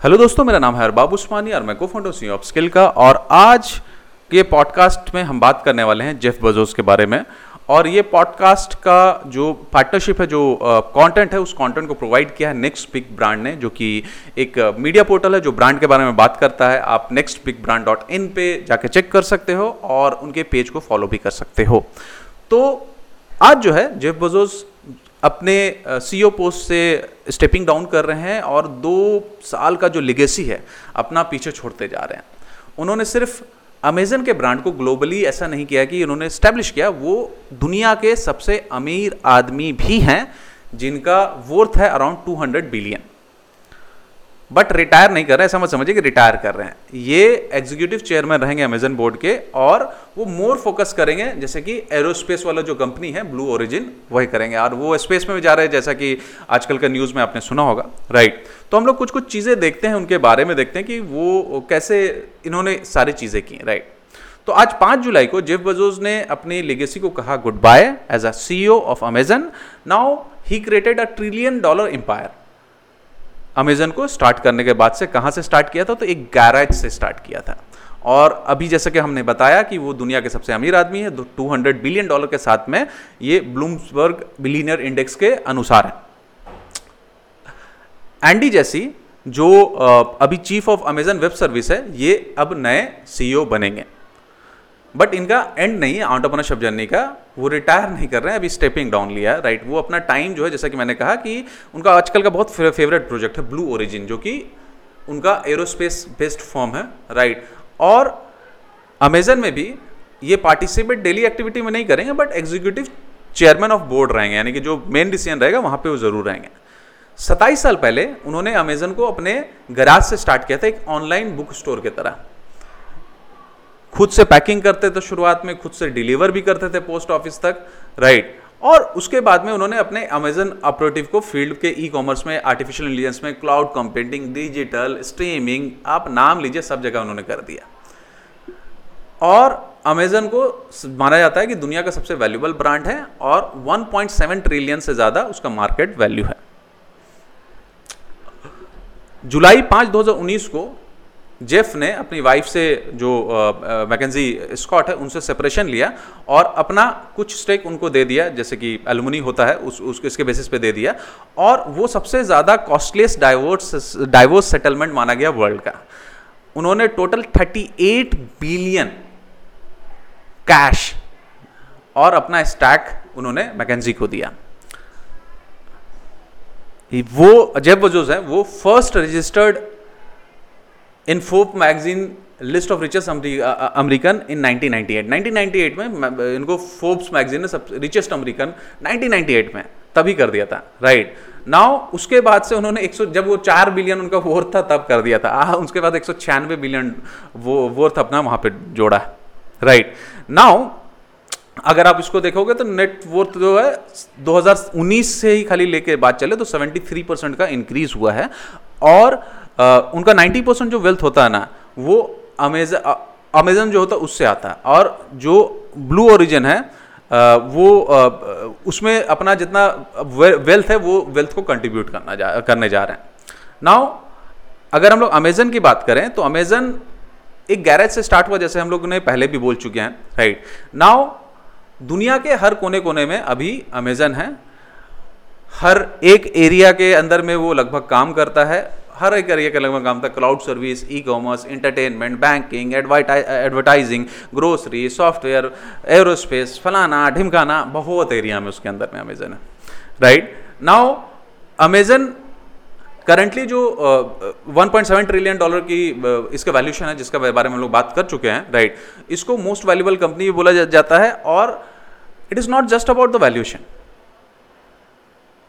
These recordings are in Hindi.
हेलो दोस्तों, मेरा नाम है अरबाब उस्मानी और मैं को फाउंडर सी ऑफ़ स्किल का, और आज के पॉडकास्ट में हम बात करने वाले हैं जेफ बजोस के बारे में। और ये पॉडकास्ट का जो पार्टनरशिप है, जो कंटेंट है, उस कंटेंट को प्रोवाइड किया है नेक्स्ट पिक ब्रांड ने, जो कि एक मीडिया पोर्टल है, जो ब्रांड के बारे में बात करता है। आप next pick brand dot in पे जाके चेक कर सकते हो और उनके पेज को फॉलो भी कर सकते हो। तो आज जो है जेफ बजोस अपने सीईओ पोस्ट e से स्टेपिंग डाउन कर रहे हैं और दो साल का जो लिगेसी है, अपना पीछे छोड़ते जा रहे हैं। उन्होंने सिर्फ़ अमेजन के ब्रांड को ग्लोबली ऐसा नहीं किया कि उन्होंने स्टैब्लिश किया, वो दुनिया के सबसे अमीर आदमी भी हैं, जिनका वर्थ है अराउंड 200 बिलियन बट रिटायर नहीं कर रहे हैं समझ समझिए कि रिटायर कर रहे हैं। ये एग्जीक्यूटिव चेयरमैन रहेंगे अमेजन बोर्ड के और वो मोर फोकस करेंगे, जैसे कि एरोस्पेस वाला जो कंपनी है ब्लू ओरिजिन वही करेंगे। और वो स्पेस में भी जा रहे हैं, जैसा कि आजकल का न्यूज़ में आपने सुना होगा राइट तो हम लोग कुछ कुछ चीज़ें देखते हैं, उनके बारे में देखते हैं कि वो कैसे इन्होंने सारी चीज़ें की राइट तो आज पाँच जुलाई को जेफ बजोज ने अपनी लेगेसी को कहा good bye as a CEO of Amazon now he created a trillion dollar empire Amazon को स्टार्ट करने के बाद से कहाँ से स्टार्ट किया था? तो एक गैराज से स्टार्ट किया था। और अभी जैसे कि हमने बताया कि वो दुनिया के सबसे अमीर आदमी है 200 बिलियन डॉलर के साथ में ये ब्लूम्सबर्ग बिलीनियर इंडेक्स के अनुसार है। एंडी जैसी, जो अभी chief of Amazon web service है, ये अब नए सीईओ बनेंगे। बट इनका एंड नहीं है ऑन्टरप्रनरशिप जर्नी का। वो रिटायर नहीं कर रहे हैं, अभी स्टेपिंग डाउन लिया है राइट वो अपना टाइम जो है, जैसा कि मैंने कहा कि उनका आजकल का बहुत फेवरेट प्रोजेक्ट है ब्लू ओरिजिन जो कि उनका एरोस्पेस बेस्ड फॉर्म है राइट और अमेजन में भी ये पार्टिसिपेट डेली एक्टिविटी में नहीं करेंगे but executive chairman of board रहेंगे, यानी कि जो मेन डिसीज़न रहेगा, वहाँ पे वो ज़रूर रहेंगे। सत्ताईस साल पहले उन्होंने अमेजन को अपने गराज से स्टार्ट किया था, एक ऑनलाइन बुक स्टोर की तरह। खुद से पैकिंग करते थे शुरुआत में, खुद से डिलीवर भी करते थे पोस्ट ऑफ़िस तक राइट और उसके बाद में उन्होंने अपने अमेजन ऑपरेटिव को फ़ील्ड के ई कॉमर्स में आर्टिफिशियल इंटेलिजेंस में क्लाउड कंप्यूटिंग डिजिटल स्ट्रीमिंग आप नाम लीजिए, सब जगह उन्होंने कर दिया। और अमेजन को माना जाता है कि दुनिया का सबसे वैल्यूबल ब्रांड है और 1.7 ट्रिलियन से ज़्यादा उसका मार्केट वैल्यू है। जुलाई 5 2019 को जेफ ने अपनी वाइफ से जो मैकेजी स्कॉट है उनसे सेपरेशन लिया और अपना कुछ स्टेक उनको दे दिया जैसे कि एलुमनी होता है उस, उस इसके बेसिस पे दे दिया और वो सबसे ज़्यादा कॉस्टलीस्ट डाइवोर्स डाइवोर्स सेटलमेंट माना गया वर्ल्ड का। उन्होंने टोटल 38 बिलियन कैश और अपना स्टैक उन्होंने मैकेजी को दिया। वो जेफ बजोज है वो first registered in फोप magazine list of richest American in 1998 1998 में इनको फोर्ब्स मैगजीन ने सब रिचेस्ट अमेरिकन 1998 में तभी कर दिया था राइट right. नाउ उसके बाद से उन्होंने 100 जब वो चार बिलियन उनका वोर्थ था तब कर दिया था। आ, उसके बाद एक सौ छियानवे बिलियन वो वोर्थ अपना वहाँ पे जोड़ा राइट नाउ अगर आप इसको देखोगे तो नेट वर्थ जो है 2019 से ही खाली लेके बात चले तो 73 परसेंट का इंक्रीज हुआ है। और आ, उनका 90 परसेंट जो वेल्थ होता है ना वो अमेजन अमेजन जो होता है उससे आता है। और जो ब्लू ओरिजिन है आ, वो आ, उसमें अपना जितना वे, वेल्थ है वो वेल्थ को कंट्रीब्यूट करना जा करने जा रहे हैं। नाउ अगर हम लोग अमेजन की बात करें तो अमेजन एक गैरेज से स्टार्ट हुआ जैसे हम लोग ने पहले भी बोल चुके हैं राइट? नाउ दुनिया के हर कोने कोने में अभी अमेजन है हर एक एरिया के अंदर में वो लगभग काम करता है। हर एक एरिया के लगभग काम था cloud service e commerce entertainment banking advertising grocery software aerospace फलाना ढिमकाना बहुत एरिया में उसके अंदर में अमेजन है। राइट नाउ अमेजन करंटली जो uh, 1.7 ट्रिलियन डॉलर की uh, इसका वैल्यूशन है जिसका बारे में लोग बात कर चुके हैं राइट right? इसको मोस्ट वैल्यूबल कंपनी भी बोला जा, जाता है और it is not just about the valuation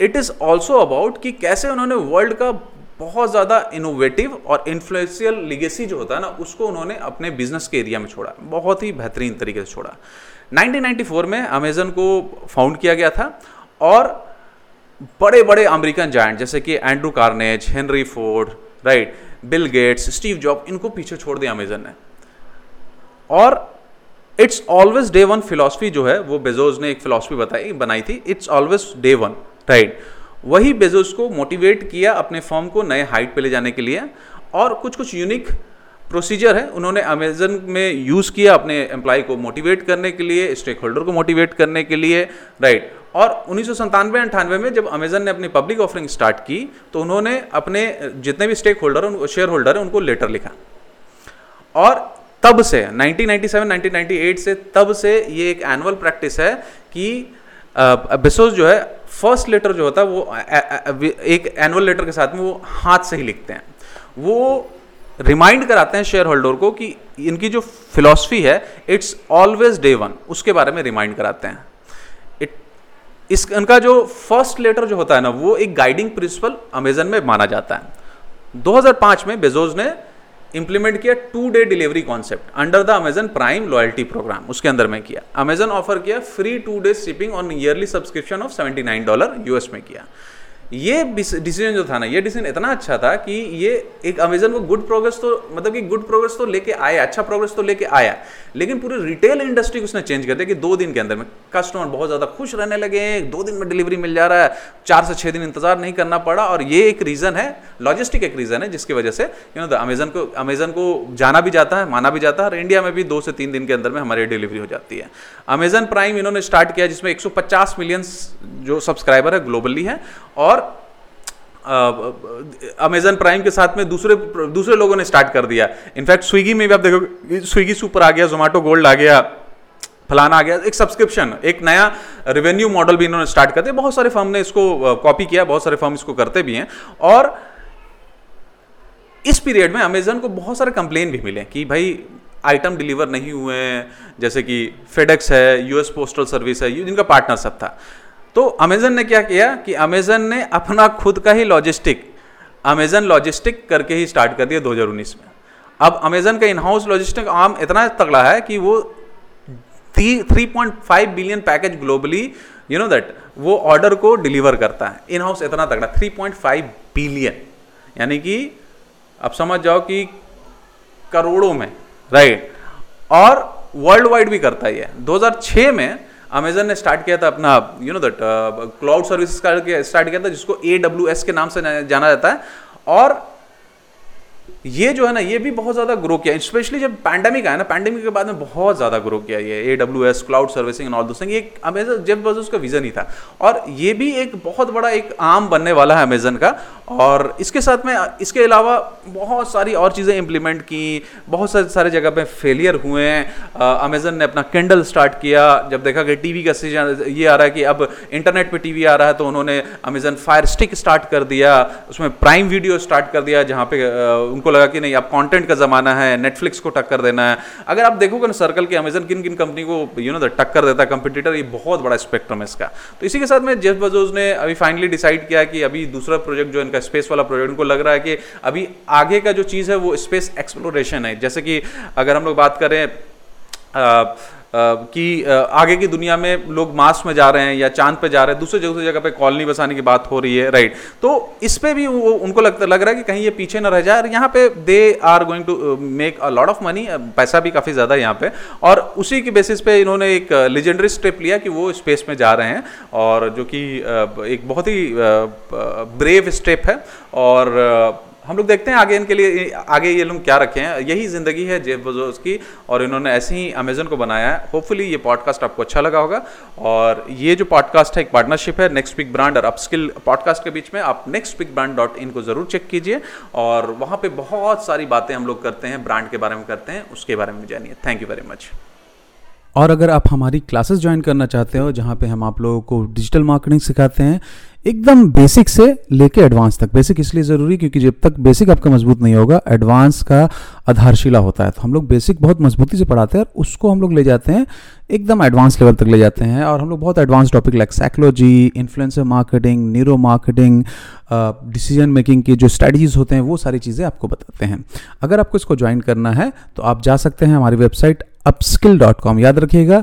it is also about कि कैसे उन्होंने वर्ल्ड का बहुत ज़्यादा इनोवेटिव और इन्फ्लुएंशियल लिगेसी जो होता है ना, उसको उन्होंने अपने बिज़नेस के एरिया में छोड़ा। बहुत ही बेहतरीन तरीके से छोड़ा। 1994 में अमेजन को फाउंड किया गया था और बड़े बड़े अमेरिकन जायंट जैसे कि Andrew Carnegie Henry Ford right Bill Gates Steve Jobs इनको पीछे छोड़ दिया अमेजन ने। और it's always day one philosophy जो है, वो बेजोज ने एक फिलोसफी बताई, बनाई थी it's always day one right वही बेजोस को मोटिवेट किया अपने फॉर्म को नए हाइट पे ले जाने के लिए और कुछ कुछ यूनिक प्रोसीजर है। उन्होंने अमेजन में यूज़ किया अपने एम्प्लॉय को मोटिवेट करने के लिए स्टेक होल्डर को मोटिवेट करने के लिए। राइट और उन्नीस सौ अंठानवे में जब अमेजन ने अपनी पब्लिक ऑफरिंग स्टार्ट की तो उन्होंने अपने जितने भी स्टेक होल्डर शेयर होल्डर हैं, उनको लेटर लिखा। और तब से 1997 1998 से तब से ये एक एनुअल प्रैक्टिस है कि बेसोस जो है फ़र्स्ट लेटर जो होता है, वो एक एनुअल लेटर के साथ में वो हाथ से ही लिखते हैं। वो रिमाइंड कराते हैं शेयर होल्डर को कि इनकी जो फिलॉसफी है इट्स ऑलवेज डे वन उसके बारे में रिमाइंड कराते हैं। इट इस, इनका जो फ़र्स्ट लेटर जो होता है ना, वो एक गाइडिंग प्रिंसिपल अमेजन में माना जाता है। 2005 में बेजोज ने इंप्लीमेंट किया two day delivery concept under the Amazon prime loyalty program उसके अंदर में किया। अमेजन ऑफ़र किया free two day shipping on yearly subscription of 79 dollar US में किया। ये डिसीज़न जो था ना, ये डिसीज़न इतना अच्छा था कि ये एक अमेजन को गुड प्रोग्रेस तो मतलब कि गुड प्रोग्रेस तो लेके आया अच्छा प्रोग्रेस तो लेके आया। लेकिन पूरी रिटेल इंडस्ट्री को उसने चेंज कर दिया कि दो दिन के अंदर में कस्टमर बहुत ज़्यादा खुश रहने लगे हैं, दो दिन में डिलीवरी मिल जा रहा है, चार से छः दिन इंतज़ार नहीं करना पड़ा और ये एक रीज़न है लॉजिस्टिक एक रीज़न है, जिसकी वजह से यू नो अमेजन को अमेजन को जाना भी जाता है, माना भी जाता है और इंडिया में भी दो से तीन दिन के अंदर में हमारी डिलीवरी हो जाती है। अमेजन प्राइम इन्होंने स्टार्ट किया जिसमें 150 मिलियन जो सब्सक्राइबर है ग्लोबली है और अमेजन प्राइम के साथ में दूसरे दूसरे लोगों ने स्टार्ट कर दिया। इनफैक्ट स्विगी में भी आप देखो स्विगी सुपर आ गया जोमेटो गोल्ड आ गया, फलाना आ गया, एक सब्सक्रिप्शन एक नया रेवेन्यू मॉडल भी इन्होंने स्टार्ट कर दिया बहुत सारे फर्म ने इसको कॉपी किया, बहुत सारे फर्म इसको करते भी हैं। और इस पीरियड में अमेजन को बहुत सारे कंप्लेन भी मिले कि भाई आइटम डिलीवर नहीं हुए जैसे कि फेडेक्स है यूएस पोस्टल सर्विस है जिनका पार्टनरशिप था। तो अमेजन ने क्या किया कि अमेजन ने अपना खुद का ही लॉजिस्टिक अमेजन लॉजिस्टिक करके ही स्टार्ट कर दिया 2019 में। अब अमेजन का इनहाउस लॉजिस्टिक आम इतना तगड़ा है कि वो three point five billion package globally you know that वो ऑर्डर को डिलीवर करता है। इन हाउस इतना तगड़ा थ्री पॉइंट फाइव बिलियन यानी कि अब समझ जाओ कि करोड़ों में राइट और वर्ल्ड वाइड भी करता ही है। 2006 में अमेजन ने स्टार्ट किया था अपना you know that cloud service start किया था, जिसको ए डब्ल्यू एस के नाम से जाना जाता है। और ये जो है ना, ये भी बहुत ज़्यादा ग्रो किया स्पेशली जब पैंडमिक आया ना पैंडमिक के बाद में बहुत ज़्यादा ग्रो किया ये A W S cloud servicing and all दोस्त ये अमेजन जेब बजोस का विजन ही था। और ये भी एक बहुत बड़ा एक आम बनने वाला है अमेजन का। और इसके साथ में, इसके अलावा बहुत सारी और चीज़ें इंप्लीमेंट की, बहुत सारे सारे जगह पे फेलियर हुए हैं। अमेजन ने अपना कैंडल स्टार्ट किया। जब देखा कि टीवी का सीज़न, ये आ रहा है कि अब इंटरनेट पे टीवी आ रहा है तो उन्होंने अमेजन फायर स्टिक स्टार्ट कर दिया। उसमें प्राइम वीडियो स्टार्ट कर दिया, जहाँ पे उनको लगा कि नहीं, अब कंटेंट का ज़माना है नेटफ्लिक्स को टक्कर देना है। अगर आप देखोगे ना सर्कल के अमेजन किन किन कंपनी को यू नो टक्कर देता है कंपटीटर ये बहुत बड़ा स्पेक्ट्रम है इसका। तो इसी के साथ में जेफ बजोज ने अभी फाइनली डिसाइड किया कि अभी दूसरा प्रोजेक्ट जो इनका स्पेस वाला प्रोजेक्ट उनको लग रहा है कि अभी आगे का जो चीज़ है, वो स्पेस एक्सप्लोरेशन है। जैसे कि अगर हम लोग बात करें कि आगे की दुनिया में लोग मार्स में जा रहे हैं या चाँद पे जा रहे हैं, दूसरे दूसरी जगह पे कॉलोनी बसाने की बात हो रही है राइट तो इस पे भी वो उनको लगता, लग रहा है कि कहीं ये पीछे ना रह जाए और यहाँ पे they are going to make a lot of money पैसा भी काफ़ी ज़्यादा है यहाँ पे. और उसी के बेसिस पे इन्होंने एक लेजेंडरी स्टेप लिया कि वो स्पेस में जा रहे हैं और जो कि एक बहुत ही ब्रेव स्टेप है. और हम लोग देखते हैं आगे इनके लिए, आगे ये लोग क्या रखे हैं। यही ज़िंदगी है जेब बजोस की, और इन्होंने ऐसे ही अमेजन को बनाया है। होपफुली ये पॉडकास्ट आपको अच्छा लगा होगा। और ये जो पॉडकास्ट है, एक पार्टनरशिप है नेक्स्ट पिक ब्रांड और अपस्किल पॉडकास्ट के बीच में, आप next pick brand dot in को ज़रूर चेक कीजिए। और वहाँ पर बहुत सारी बातें हम लोग करते हैं ब्रांड के बारे में करते हैं, उसके बारे में जानिए। थैंक यू वेरी मच और अगर आप हमारी क्लासेस ज्वाइन करना चाहते हो, जहाँ पे हम आप लोगों को डिजिटल मार्केटिंग सिखाते हैं एकदम बेसिक से लेके एडवांस तक। बेसिक इसलिए ज़रूरी क्योंकि जब तक बेसिक आपका मज़बूत नहीं होगा एडवांस का आधारशिला होता है। तो हम लोग बेसिक बहुत मजबूती से पढ़ाते हैं और उसको हम लोग ले जाते हैं, एकदम एडवांस लेवल तक ले जाते हैं और हम लोग बहुत advance topic like psychology influencer marketing neuro marketing decision making के जो स्ट्रेटजीज होते हैं, वो सारी चीज़ें आपको बताते हैं। अगर आपको इसको ज्वाइन करना है तो आप जा सकते हैं हमारी वेबसाइट अपस्किल डॉट कॉम याद रखिएगा